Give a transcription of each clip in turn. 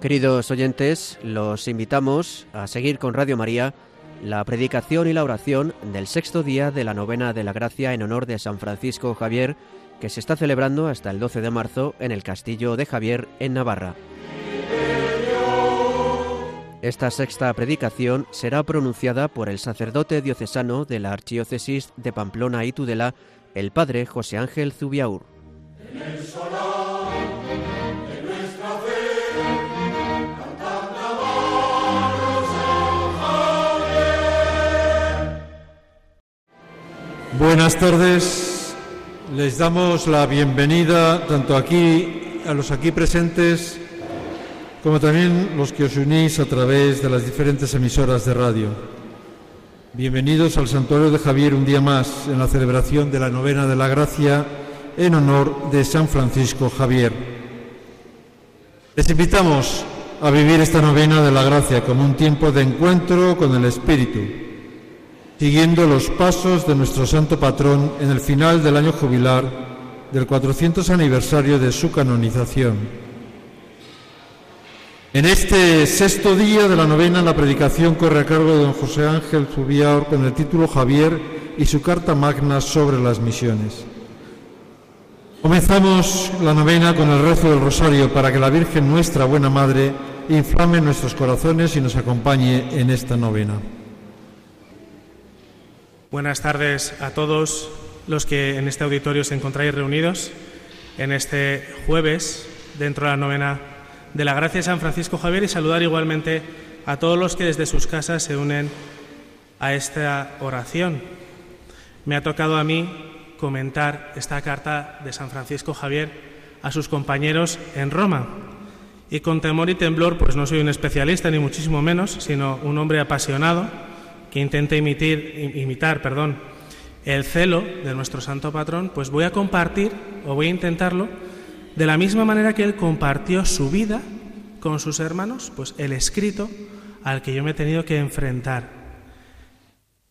Queridos oyentes, los invitamos a seguir con Radio María la predicación y la oración del sexto día de la novena de la gracia en honor de San Francisco Javier, que se está celebrando hasta el 12 de marzo en el Castillo de Javier, en Navarra. Esta sexta predicación será pronunciada por el sacerdote diocesano de la Archidiócesis de Pamplona y Tudela, el padre José Ángel Zubiaur. Buenas tardes. Les damos la bienvenida tanto aquí a los aquí presentes como también los que os unís a través de las diferentes emisoras de radio. Bienvenidos al Santuario de Javier un día más en la celebración de la novena de la gracia en honor de San Francisco Javier. Les invitamos a vivir esta novena de la gracia como un tiempo de encuentro con el Espíritu siguiendo los pasos de nuestro santo patrón en el final del año jubilar del 400 aniversario de su canonización. En este sexto día de la novena, la predicación corre a cargo de don José Ángel Zubiaur con el título Javier y su carta magna sobre las misiones. Comenzamos la novena con el rezo del rosario para que la Virgen nuestra buena Madre inflame nuestros corazones y nos acompañe en esta novena. Buenas tardes a todos los que en este auditorio se encontráis reunidos en este jueves dentro de la novena de la Gracia de San Francisco Javier y saludar igualmente a todos los que desde sus casas se unen a esta oración. Me ha tocado a mí comentar esta carta de San Francisco Javier a sus compañeros en Roma. Y con temor y temblor, pues no soy un especialista ni muchísimo menos, sino un hombre apasionado que intenta imitar perdón, el celo de nuestro santo patrón, pues voy a compartir, o voy a intentarlo, de la misma manera que él compartió su vida con sus hermanos, pues el escrito al que yo me he tenido que enfrentar.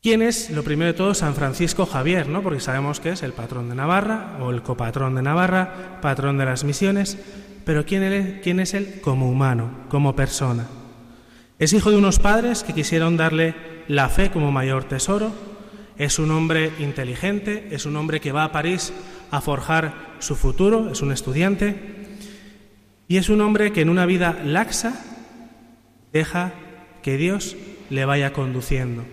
¿Quién es, lo primero de todo, San Francisco Javier? ¿no? Porque sabemos que es el patrón de Navarra o el copatrón de Navarra, patrón de las misiones, pero ¿quién, quién es él como humano, como persona? Es hijo de unos padres que quisieron darle la fe como mayor tesoro, es un hombre inteligente, es un hombre que va a París a forjar su futuro, es un estudiante, y es un hombre que en una vida laxa deja que Dios le vaya conduciendo.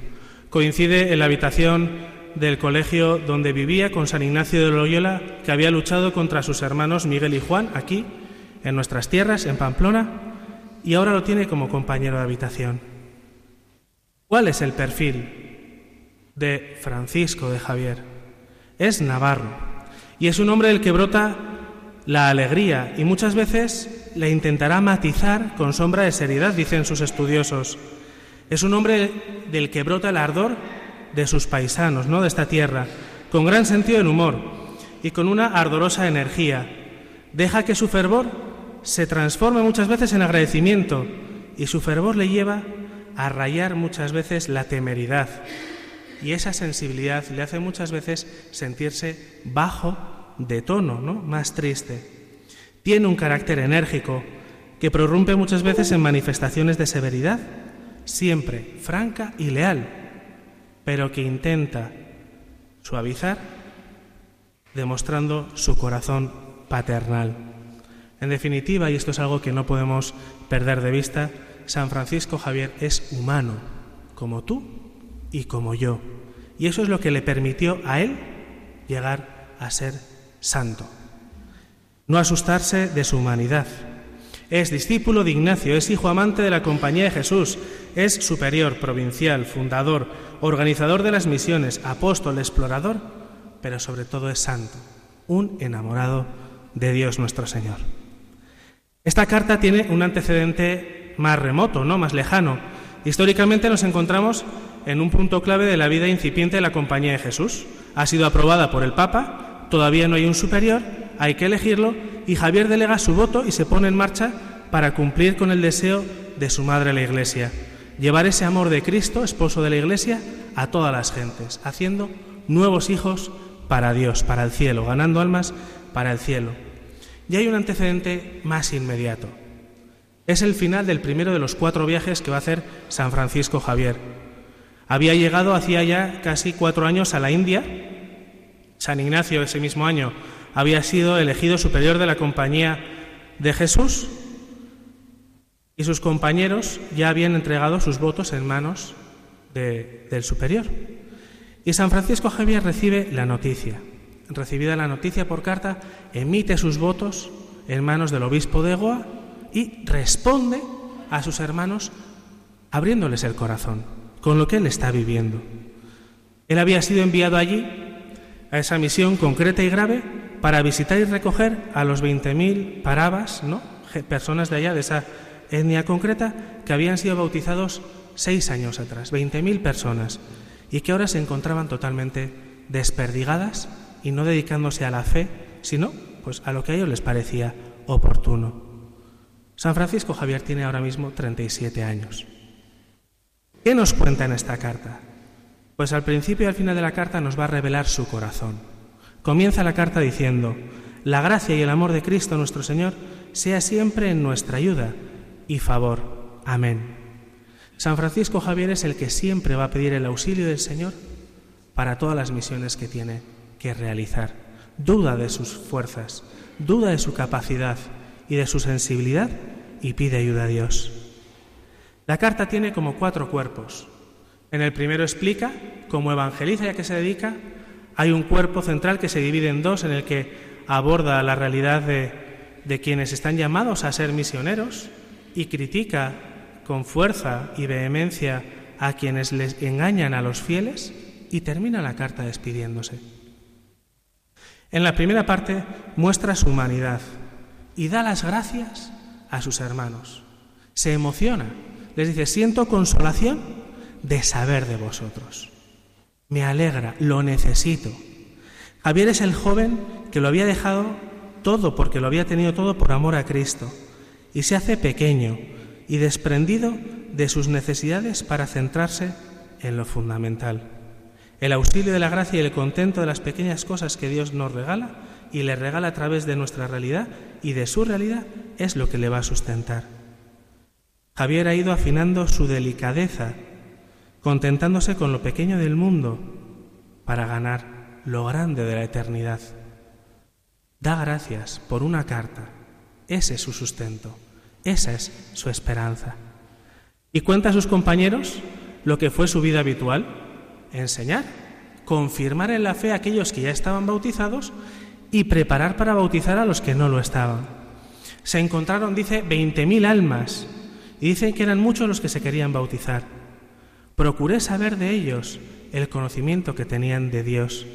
Coincide en la habitación del colegio donde vivía con San Ignacio de Loyola, que había luchado contra sus hermanos Miguel y Juan, aquí, en nuestras tierras, en Pamplona, y ahora lo tiene como compañero de habitación. ¿Cuál es el perfil de Francisco de Javier? Es navarro y es un hombre del que brota la alegría y muchas veces la intentará matizar con sombra de seriedad, dicen sus estudiosos. Es un hombre del que brota el ardor de sus paisanos, ¿no? de esta tierra, con gran sentido del humor y con una ardorosa energía. Deja que su fervor se transforme muchas veces en agradecimiento y su fervor le lleva a rayar muchas veces la temeridad. Y esa sensibilidad le hace muchas veces sentirse bajo de tono, ¿no? más triste. Tiene un carácter enérgico que prorrumpe muchas veces en manifestaciones de severidad, siempre franca y leal, pero que intenta suavizar demostrando su corazón paternal. En definitiva, y esto es algo que no podemos perder de vista, San Francisco Javier es humano, como tú y como yo. Y eso es lo que le permitió a él llegar a ser santo. No asustarse de su humanidad. Es discípulo de Ignacio, es hijo amante de la Compañía de Jesús, es superior, provincial, fundador, organizador de las misiones, apóstol, explorador, pero sobre todo es santo, un enamorado de Dios nuestro Señor. Esta carta tiene un antecedente más remoto, ¿no? más lejano. Históricamente nos encontramos en un punto clave de la vida incipiente de la Compañía de Jesús. ha sido aprobada por el Papa, todavía no hay un superior, hay que elegirlo y Javier delega su voto y se pone en marcha para cumplir con el deseo de su madre la Iglesia, llevar ese amor de Cristo, esposo de la Iglesia, a todas las gentes, haciendo nuevos hijos para Dios, para el cielo, ganando almas para el cielo. Y hay un antecedente más inmediato. Es el final del primero de los cuatro viajes que va a hacer San Francisco Javier. Había llegado hacía ya casi cuatro años a la India. San Ignacio ese mismo año había sido elegido superior de la Compañía de Jesús y sus compañeros ya habían entregado sus votos en manos del superior. Y San Francisco Javier recibe la noticia. Recibida la noticia por carta, emite sus votos en manos del obispo de Goa y responde a sus hermanos abriéndoles el corazón con lo que él está viviendo. Él había sido enviado allí a esa misión concreta y grave para visitar y recoger a los 20.000 parabas, ¿no? personas de allá, de esa etnia concreta, que habían sido bautizados seis años atrás, 20.000 personas, y que ahora se encontraban totalmente desperdigadas y no dedicándose a la fe, sino pues a lo que a ellos les parecía oportuno. San Francisco Javier tiene ahora mismo 37 años. ¿Qué nos cuenta en esta carta? Pues al principio y al final de la carta nos va a revelar su corazón. Comienza la carta diciendo, la gracia y el amor de Cristo nuestro Señor sea siempre en nuestra ayuda y favor. Amén. San Francisco Javier es el que siempre va a pedir el auxilio del Señor para todas las misiones que tiene que realizar. Duda de sus fuerzas, duda de su capacidad y de su sensibilidad y pide ayuda a Dios. La carta tiene como cuatro cuerpos. En el primero explica cómo evangeliza y a qué se dedica. Hay un cuerpo central que se divide en dos en el que aborda la realidad de, de quienes están llamados a ser misioneros y critica con fuerza y vehemencia a quienes les engañan a los fieles y termina la carta despidiéndose. En la primera parte muestra su humanidad y da las gracias a sus hermanos. Se emociona, les dice, siento consolación de saber de vosotros. Me alegra, lo necesito. Javier es el joven que lo había dejado todo porque lo había tenido todo por amor a Cristo y se hace pequeño y desprendido de sus necesidades para centrarse en lo fundamental. El auxilio de la gracia y el contento de las pequeñas cosas que Dios nos regala y le regala a través de nuestra realidad y de su realidad es lo que le va a sustentar. Javier ha ido afinando su delicadeza, contentándose con lo pequeño del mundo para ganar lo grande de la eternidad. Da gracias por una carta, ese es su sustento. Esa es su esperanza. Y cuenta a sus compañeros lo que fue su vida habitual, enseñar, confirmar en la fe a aquellos que ya estaban bautizados y preparar para bautizar a los que no lo estaban. Se encontraron, dice, 20.000 almas y dicen que eran muchos los que se querían bautizar. Procuré saber de ellos el conocimiento que tenían de Dios,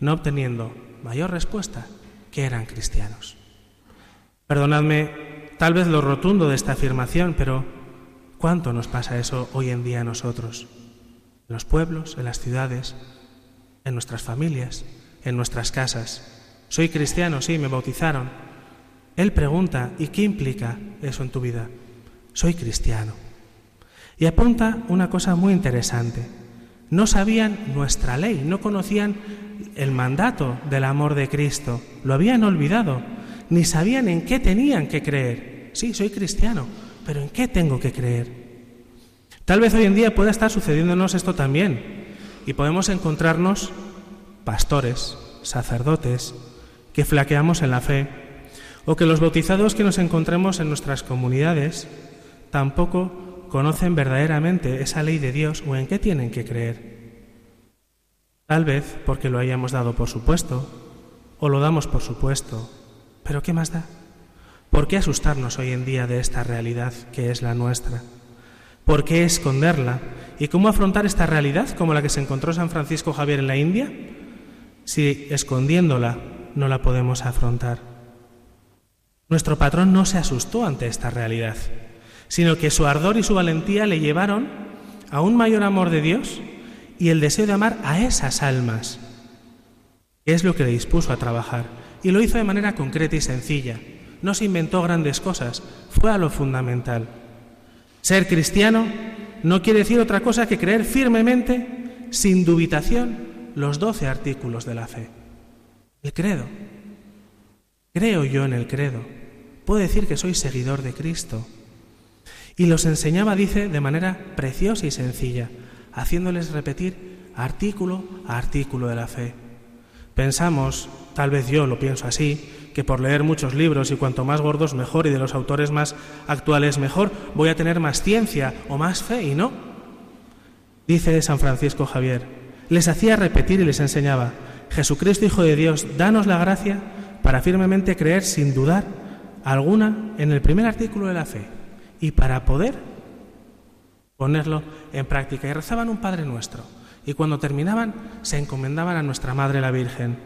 no obteniendo mayor respuesta que eran cristianos. Perdonadme tal vez lo rotundo de esta afirmación, pero ¿cuánto nos pasa eso hoy en día a nosotros? En los pueblos, en las ciudades, en nuestras familias, en nuestras casas. Soy cristiano, sí, me bautizaron. Él pregunta, ¿y qué implica eso en tu vida? Soy cristiano. Y apunta una cosa muy interesante. No sabían nuestra ley, no conocían el mandato del amor de Cristo, lo habían olvidado ni sabían en qué tenían que creer. Sí, soy cristiano, pero ¿en qué tengo que creer? Tal vez hoy en día pueda estar sucediéndonos esto también y podemos encontrarnos pastores, sacerdotes, que flaqueamos en la fe, o que los bautizados que nos encontremos en nuestras comunidades tampoco conocen verdaderamente esa ley de Dios o en qué tienen que creer. Tal vez porque lo hayamos dado por supuesto, o lo damos por supuesto, pero ¿qué más da? ¿Por qué asustarnos hoy en día de esta realidad que es la nuestra? ¿Por qué esconderla? ¿Y cómo afrontar esta realidad como la que se encontró San Francisco Javier en la India? Si escondiéndola no la podemos afrontar. Nuestro patrón no se asustó ante esta realidad, sino que su ardor y su valentía le llevaron a un mayor amor de Dios y el deseo de amar a esas almas es lo que le dispuso a trabajar. Y lo hizo de manera concreta y sencilla. No se inventó grandes cosas, fue a lo fundamental. Ser cristiano no quiere decir otra cosa que creer firmemente, sin dubitación, los doce artículos de la fe. El credo. Creo yo en el credo. Puedo decir que soy seguidor de Cristo. Y los enseñaba, dice, de manera preciosa y sencilla, haciéndoles repetir artículo a artículo de la fe. Pensamos, tal vez yo lo pienso así, que por leer muchos libros y cuanto más gordos mejor y de los autores más actuales mejor, voy a tener más ciencia o más fe y no. Dice San Francisco Javier, les hacía repetir y les enseñaba, Jesucristo Hijo de Dios, danos la gracia para firmemente creer sin dudar alguna en el primer artículo de la fe y para poder ponerlo en práctica. Y rezaban un Padre nuestro y cuando terminaban se encomendaban a nuestra Madre la Virgen.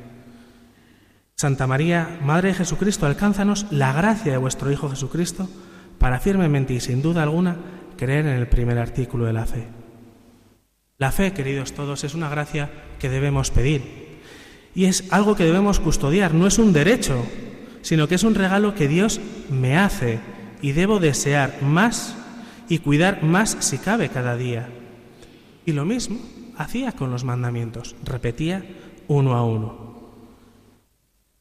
Santa María, Madre de Jesucristo, alcánzanos la gracia de vuestro Hijo Jesucristo para firmemente y sin duda alguna creer en el primer artículo de la fe. La fe, queridos todos, es una gracia que debemos pedir y es algo que debemos custodiar, no es un derecho, sino que es un regalo que Dios me hace y debo desear más y cuidar más si cabe cada día. Y lo mismo hacía con los mandamientos, repetía uno a uno.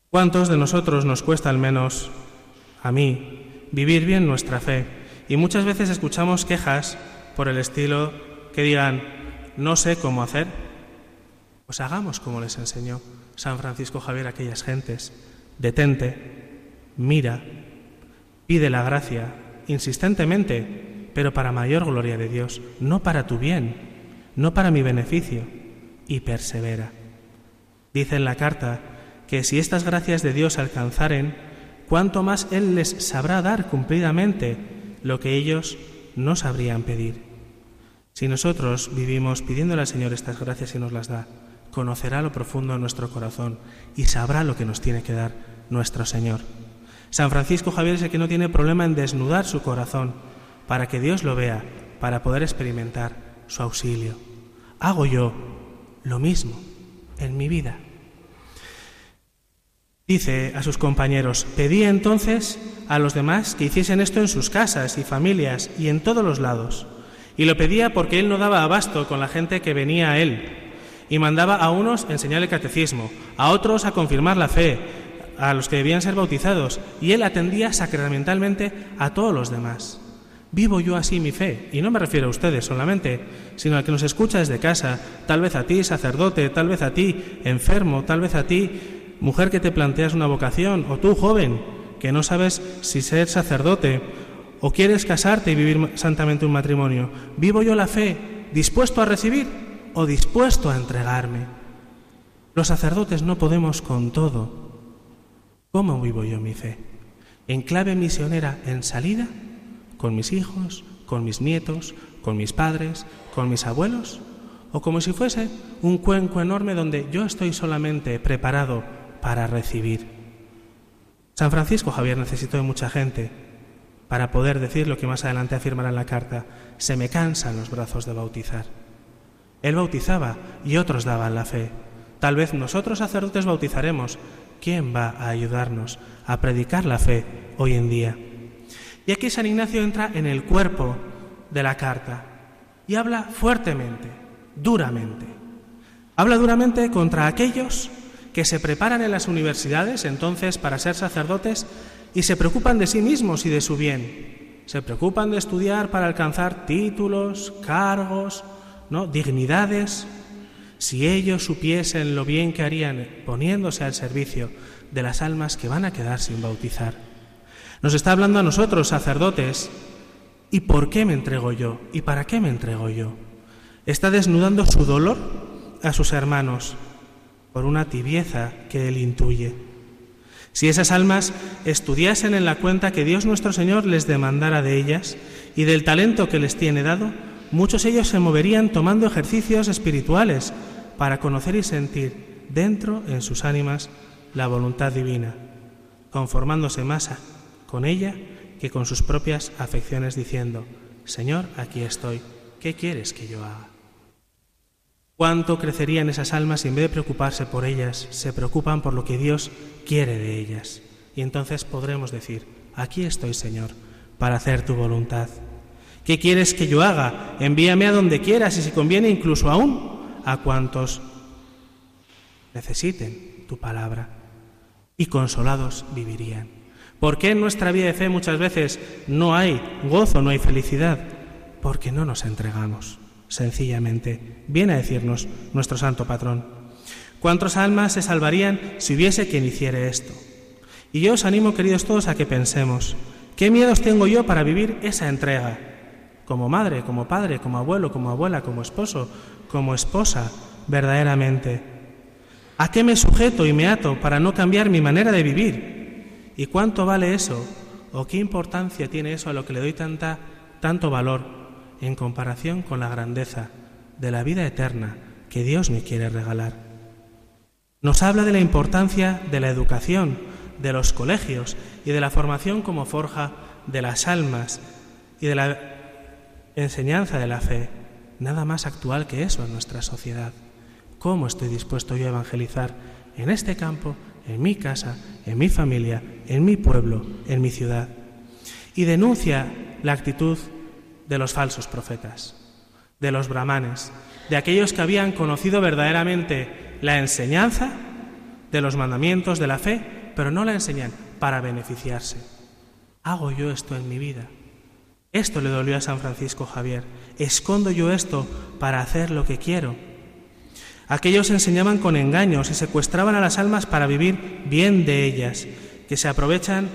¿Cuántos de nosotros nos cuesta al menos a mí vivir bien nuestra fe? Y muchas veces escuchamos quejas por el estilo que digan, no sé cómo hacer, pues hagamos como les enseñó San Francisco Javier a aquellas gentes. Detente, mira, pide la gracia insistentemente, pero para mayor gloria de Dios, no para tu bien, no para mi beneficio, y persevera. Dice en la carta que si estas gracias de Dios alcanzaren, cuánto más Él les sabrá dar cumplidamente lo que ellos no sabrían pedir. Si nosotros vivimos pidiéndole al Señor estas gracias y nos las da, conocerá lo profundo de nuestro corazón y sabrá lo que nos tiene que dar nuestro Señor. San Francisco Javier es el que no tiene problema en desnudar su corazón para que Dios lo vea, para poder experimentar su auxilio. Hago yo lo mismo en mi vida. Dice a sus compañeros, pedí entonces a los demás que hiciesen esto en sus casas y familias y en todos los lados y lo pedía porque él no daba abasto con la gente que venía a él. Y mandaba a unos enseñar el catecismo, a otros a confirmar la fe, a los que debían ser bautizados, y él atendía sacramentalmente a todos los demás. Vivo yo así mi fe, y no me refiero a ustedes solamente, sino al que nos escucha desde casa, tal vez a ti, sacerdote, tal vez a ti, enfermo, tal vez a ti, mujer que te planteas una vocación, o tú, joven, que no sabes si ser sacerdote ¿O quieres casarte y vivir santamente un matrimonio? ¿Vivo yo la fe dispuesto a recibir o dispuesto a entregarme? Los sacerdotes no podemos con todo. ¿Cómo vivo yo mi fe? ¿En clave misionera en salida? ¿Con mis hijos? ¿Con mis nietos? ¿Con mis padres? ¿Con mis abuelos? ¿O como si fuese un cuenco enorme donde yo estoy solamente preparado para recibir? San Francisco Javier necesitó de mucha gente para poder decir lo que más adelante afirmará en la carta, se me cansan los brazos de bautizar. Él bautizaba y otros daban la fe. Tal vez nosotros sacerdotes bautizaremos. ¿Quién va a ayudarnos a predicar la fe hoy en día? Y aquí San Ignacio entra en el cuerpo de la carta y habla fuertemente, duramente. Habla duramente contra aquellos que se preparan en las universidades entonces para ser sacerdotes y se preocupan de sí mismos y de su bien. Se preocupan de estudiar para alcanzar títulos, cargos, ¿no? dignidades. Si ellos supiesen lo bien que harían poniéndose al servicio de las almas que van a quedar sin bautizar. Nos está hablando a nosotros, sacerdotes, ¿y por qué me entrego yo? ¿Y para qué me entrego yo? Está desnudando su dolor a sus hermanos por una tibieza que él intuye. Si esas almas estudiasen en la cuenta que Dios nuestro Señor les demandara de ellas y del talento que les tiene dado, muchos ellos se moverían tomando ejercicios espirituales para conocer y sentir dentro en sus ánimas la voluntad divina, conformándose más con ella que con sus propias afecciones, diciendo, Señor, aquí estoy, ¿qué quieres que yo haga? cuánto crecerían esas almas si en vez de preocuparse por ellas, se preocupan por lo que Dios quiere de ellas. Y entonces podremos decir, aquí estoy, Señor, para hacer tu voluntad. ¿Qué quieres que yo haga? Envíame a donde quieras y si conviene incluso aún a cuantos necesiten tu palabra. Y consolados vivirían. ¿Por qué en nuestra vida de fe muchas veces no hay gozo, no hay felicidad? Porque no nos entregamos sencillamente. Viene a decirnos nuestro santo patrón. ¿Cuántas almas se salvarían si hubiese quien hiciere esto? Y yo os animo, queridos todos, a que pensemos, ¿qué miedos tengo yo para vivir esa entrega? Como madre, como padre, como abuelo, como abuela, como esposo, como esposa, verdaderamente. ¿A qué me sujeto y me ato para no cambiar mi manera de vivir? ¿Y cuánto vale eso? ¿O qué importancia tiene eso a lo que le doy tanto valor en comparación con la grandeza de la vida eterna que Dios me quiere regalar. Nos habla de la importancia de la educación, de los colegios y de la formación como forja de las almas y de la enseñanza de la fe. Nada más actual que eso en nuestra sociedad. ¿Cómo estoy dispuesto yo a evangelizar en este campo, en mi casa, en mi familia, en mi pueblo, en mi ciudad? Y denuncia la actitud de los falsos profetas, de los brahmanes, de aquellos que habían conocido verdaderamente la enseñanza de los mandamientos de la fe, pero no la enseñan para beneficiarse. ¿Hago yo esto en mi vida? Esto le dolió a San Francisco Javier. ¿Escondo yo esto para hacer lo que quiero? Aquellos enseñaban con engaños y secuestraban a las almas para vivir bien de ellas, que se aprovechan,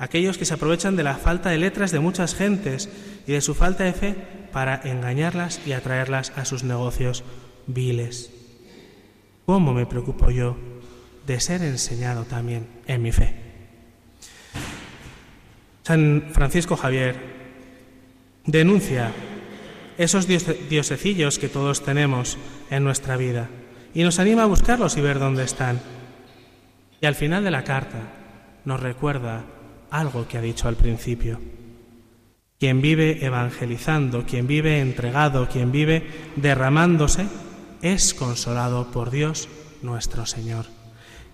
aquellos que se aprovechan de la falta de letras de muchas gentes y de su falta de fe para engañarlas y atraerlas a sus negocios viles. ¿Cómo me preocupo yo de ser enseñado también en mi fe? San Francisco Javier denuncia esos diosecillos que todos tenemos en nuestra vida y nos anima a buscarlos y ver dónde están. Y al final de la carta nos recuerda algo que ha dicho al principio. Quien vive evangelizando, quien vive entregado, quien vive derramándose, es consolado por Dios nuestro Señor.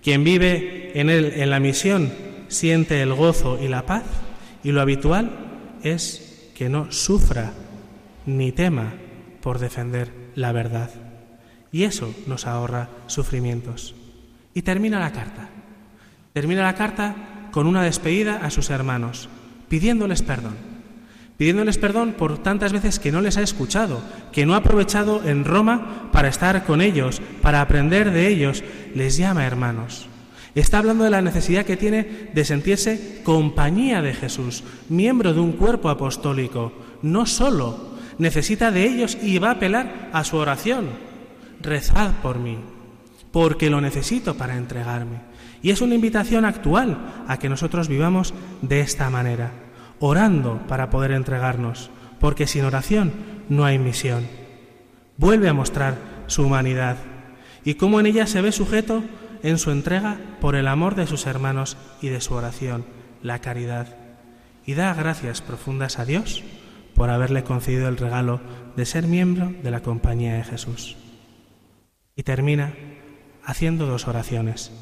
Quien vive en, él, en la misión siente el gozo y la paz y lo habitual es que no sufra ni tema por defender la verdad. Y eso nos ahorra sufrimientos. Y termina la carta. Termina la carta con una despedida a sus hermanos, pidiéndoles perdón pidiéndoles perdón por tantas veces que no les ha escuchado, que no ha aprovechado en Roma para estar con ellos, para aprender de ellos, les llama hermanos. Está hablando de la necesidad que tiene de sentirse compañía de Jesús, miembro de un cuerpo apostólico, no solo, necesita de ellos y va a apelar a su oración. Rezad por mí, porque lo necesito para entregarme. Y es una invitación actual a que nosotros vivamos de esta manera orando para poder entregarnos, porque sin oración no hay misión. Vuelve a mostrar su humanidad y cómo en ella se ve sujeto en su entrega por el amor de sus hermanos y de su oración, la caridad. Y da gracias profundas a Dios por haberle concedido el regalo de ser miembro de la compañía de Jesús. Y termina haciendo dos oraciones.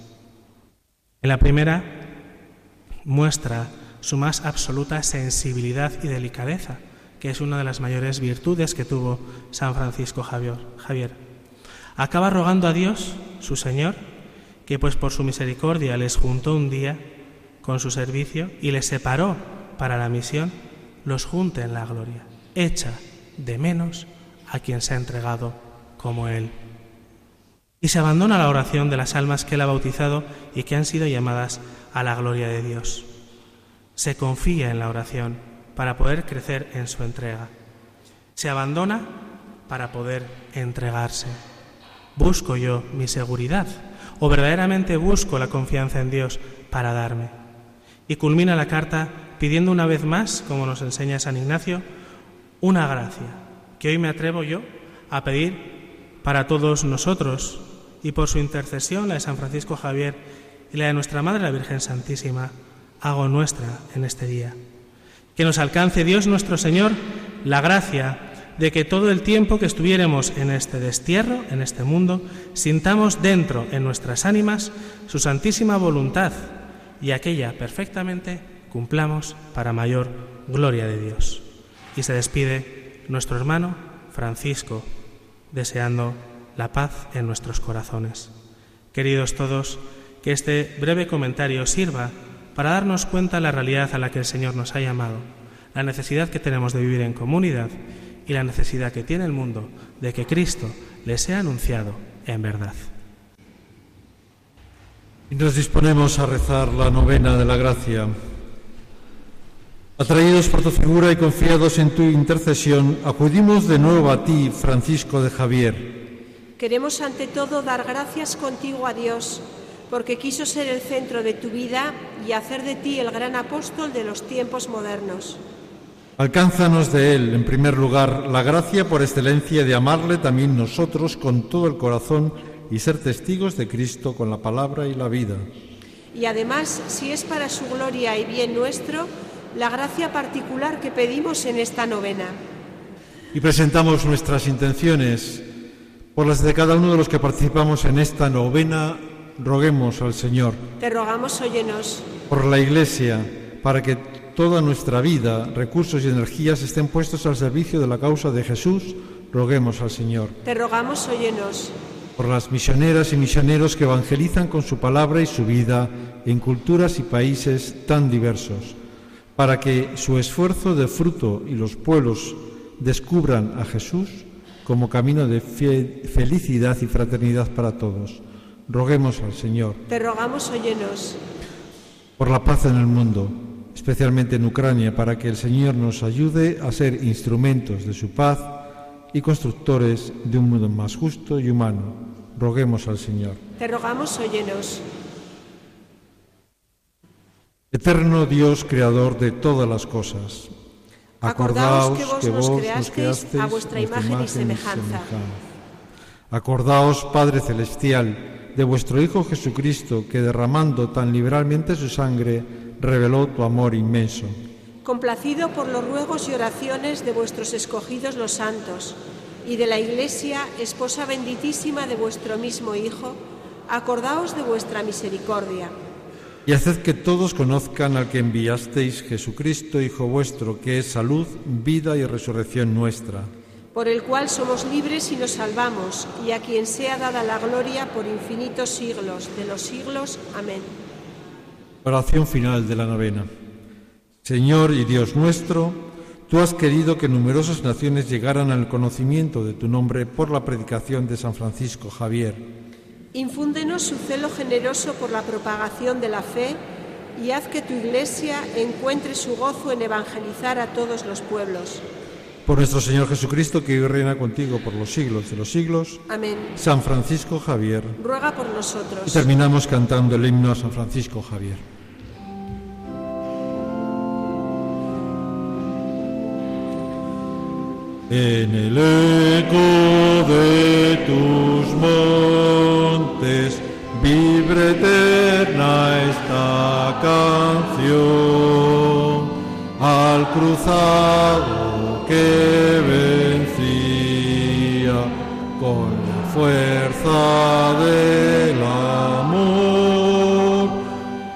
En la primera muestra su más absoluta sensibilidad y delicadeza, que es una de las mayores virtudes que tuvo San Francisco Javier. Acaba rogando a Dios, su Señor, que pues por su misericordia les juntó un día con su servicio y les separó para la misión, los junte en la gloria. Echa de menos a quien se ha entregado como Él. Y se abandona la oración de las almas que Él ha bautizado y que han sido llamadas a la gloria de Dios se confía en la oración para poder crecer en su entrega. Se abandona para poder entregarse. ¿Busco yo mi seguridad o verdaderamente busco la confianza en Dios para darme? Y culmina la carta pidiendo una vez más, como nos enseña San Ignacio, una gracia que hoy me atrevo yo a pedir para todos nosotros y por su intercesión, la de San Francisco Javier y la de nuestra Madre la Virgen Santísima, hago nuestra en este día. Que nos alcance Dios nuestro Señor la gracia de que todo el tiempo que estuviéramos en este destierro, en este mundo, sintamos dentro en nuestras ánimas su santísima voluntad y aquella perfectamente cumplamos para mayor gloria de Dios. Y se despide nuestro hermano Francisco, deseando la paz en nuestros corazones. Queridos todos, que este breve comentario sirva para darnos cuenta de la realidad a la que el Señor nos ha llamado, la necesidad que tenemos de vivir en comunidad y la necesidad que tiene el mundo de que Cristo le sea anunciado en verdad. Y nos disponemos a rezar la novena de la gracia. Atraídos por tu figura y confiados en tu intercesión, acudimos de nuevo a ti, Francisco de Javier. Queremos ante todo dar gracias contigo a Dios, porque quiso ser el centro de tu vida y hacer de ti el gran apóstol de los tiempos modernos. Alcánzanos de Él, en primer lugar, la gracia por excelencia de amarle también nosotros con todo el corazón y ser testigos de Cristo con la palabra y la vida. Y además, si es para su gloria y bien nuestro, la gracia particular que pedimos en esta novena. Y presentamos nuestras intenciones por las de cada uno de los que participamos en esta novena, roguemos al Señor. Te rogamos, óyenos. Por la Iglesia, para que toda nuestra vida, recursos y energías estén puestos al servicio de la causa de Jesús, roguemos al Señor. Te rogamos, óyenos. Por las misioneras y misioneros que evangelizan con su palabra y su vida en culturas y países tan diversos, para que su esfuerzo de fruto y los pueblos descubran a Jesús como camino de felicidad y fraternidad para todos. Roguemos al Señor. Te rogamos, óyenos. Por la paz en el mundo especialmente en Ucrania, para que el Señor nos ayude a ser instrumentos de su paz y constructores de un mundo más justo y humano. Roguemos al Señor. Te rogamos, óyenos. Eterno Dios, creador de todas las cosas, acordaos, que vos, nos, creasteis a vuestra imagen, y semejanza. Acordaos, Padre Celestial, de vuestro Hijo Jesucristo, que derramando tan liberalmente su sangre, reveló tu amor inmenso. Complacido por los ruegos y oraciones de vuestros escogidos los santos y de la Iglesia, esposa benditísima de vuestro mismo Hijo, acordaos de vuestra misericordia. Y haced que todos conozcan al que enviasteis, Jesucristo, Hijo vuestro, que es salud, vida y resurrección nuestra. Por el cual somos libres y nos salvamos, y a quien sea dada la gloria por infinitos siglos de los siglos. Amén. Oración final de la novena. Señor y Dios nuestro, tú has querido que numerosas naciones llegaran al conocimiento de tu nombre por la predicación de San Francisco Javier. Infúndenos su celo generoso por la propagación de la fe y haz que tu Iglesia encuentre su gozo en evangelizar a todos los pueblos. Por nuestro Señor Jesucristo, que hoy reina contigo por los siglos de los siglos. Amén. San Francisco Javier. Ruega por nosotros. Y terminamos cantando el himno a San Francisco Javier. En el eco de tus montes vibre eterna esta canción. Al cruzado que vencía con la fuerza del amor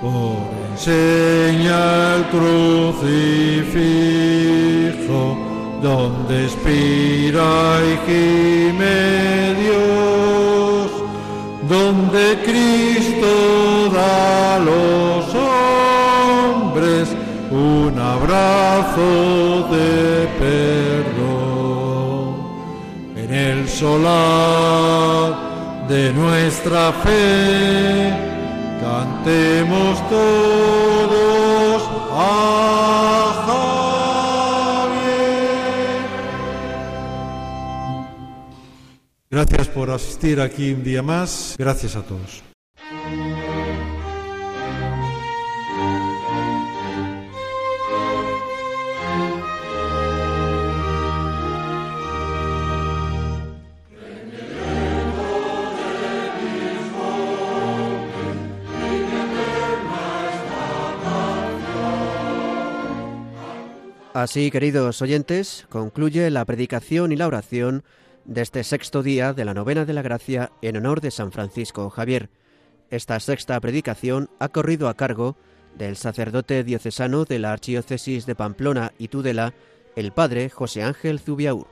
por enseña el crucifijo donde expira y gime Dios, donde Cristo da a los hombres un abrazo de perdón. En el solar de nuestra fe, cantemos todos. Gracias por asistir aquí un día más. Gracias a todos. Así, queridos oyentes, concluye la predicación y la oración de este sexto día de la novena de la gracia en honor de San Francisco Javier. Esta sexta predicación ha corrido a cargo del sacerdote diocesano de la Archidiócesis de Pamplona y Tudela, el padre José Ángel Zubiaur.